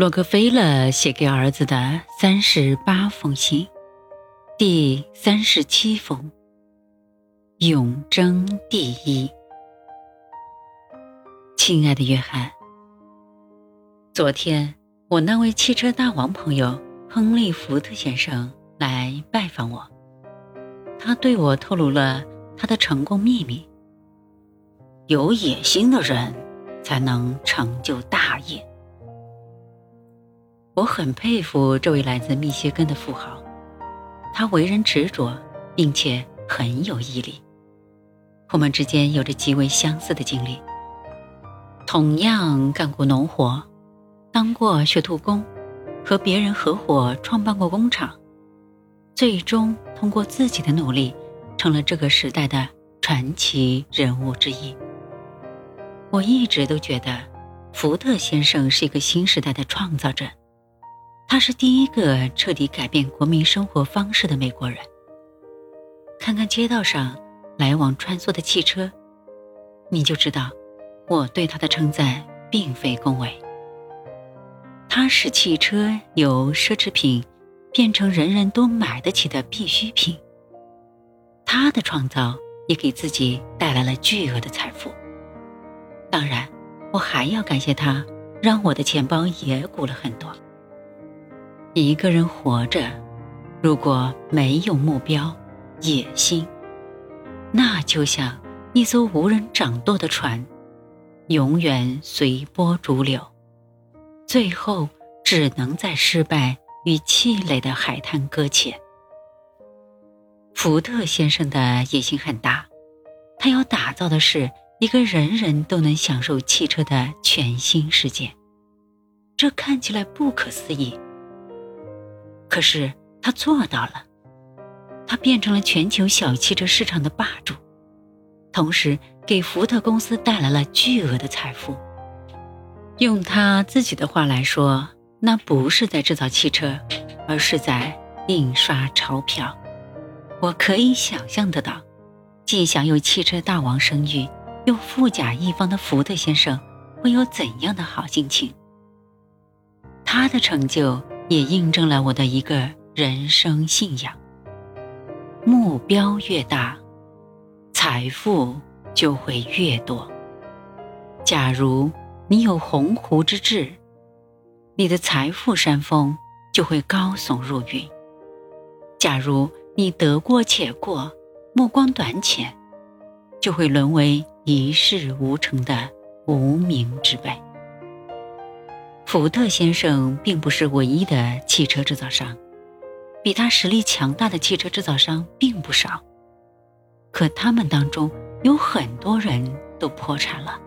洛克菲勒写给儿子的三十八封信，第三十七封：永争第一。亲爱的约翰，昨天我那位汽车大王朋友亨利·福特先生来拜访我，他对我透露了他的成功秘密：有野心的人才能成就大业。我很佩服这位来自密歇根的富豪，他为人执着，并且很有毅力。我们之间有着极为相似的经历，同样干过农活，当过学徒工，和别人合伙创办过工厂，最终通过自己的努力，成了这个时代的传奇人物之一。我一直都觉得，福特先生是一个新时代的创造者。他是第一个彻底改变国民生活方式的美国人。看看街道上来往穿梭的汽车，你就知道我对他的称赞并非恭维。他使汽车由奢侈品变成人人都买得起的必需品。他的创造也给自己带来了巨额的财富。当然，我还要感谢他，让我的钱包也鼓了很多。一个人活着，如果没有目标、野心，那就像一艘无人掌舵的船，永远随波逐流，最后只能在失败与气馁的海滩搁浅。福特先生的野心很大，他要打造的是一个人人都能享受汽车的全新世界。这看起来不可思议。可是他做到了，他变成了全球小汽车市场的霸主，同时给福特公司带来了巨额的财富。用他自己的话来说，那不是在制造汽车，而是在印刷钞票。我可以想象得到，既享有汽车大王声誉，又富甲一方的福特先生会有怎样的好心情？他的成就。也印证了我的一个人生信仰：目标越大，财富就会越多。假如你有鸿鹄之志，你的财富山峰就会高耸入云；假如你得过且过，目光短浅，就会沦为一事无成的无名之辈。福特先生并不是唯一的汽车制造商，比他实力强大的汽车制造商并不少，可他们当中有很多人都破产了。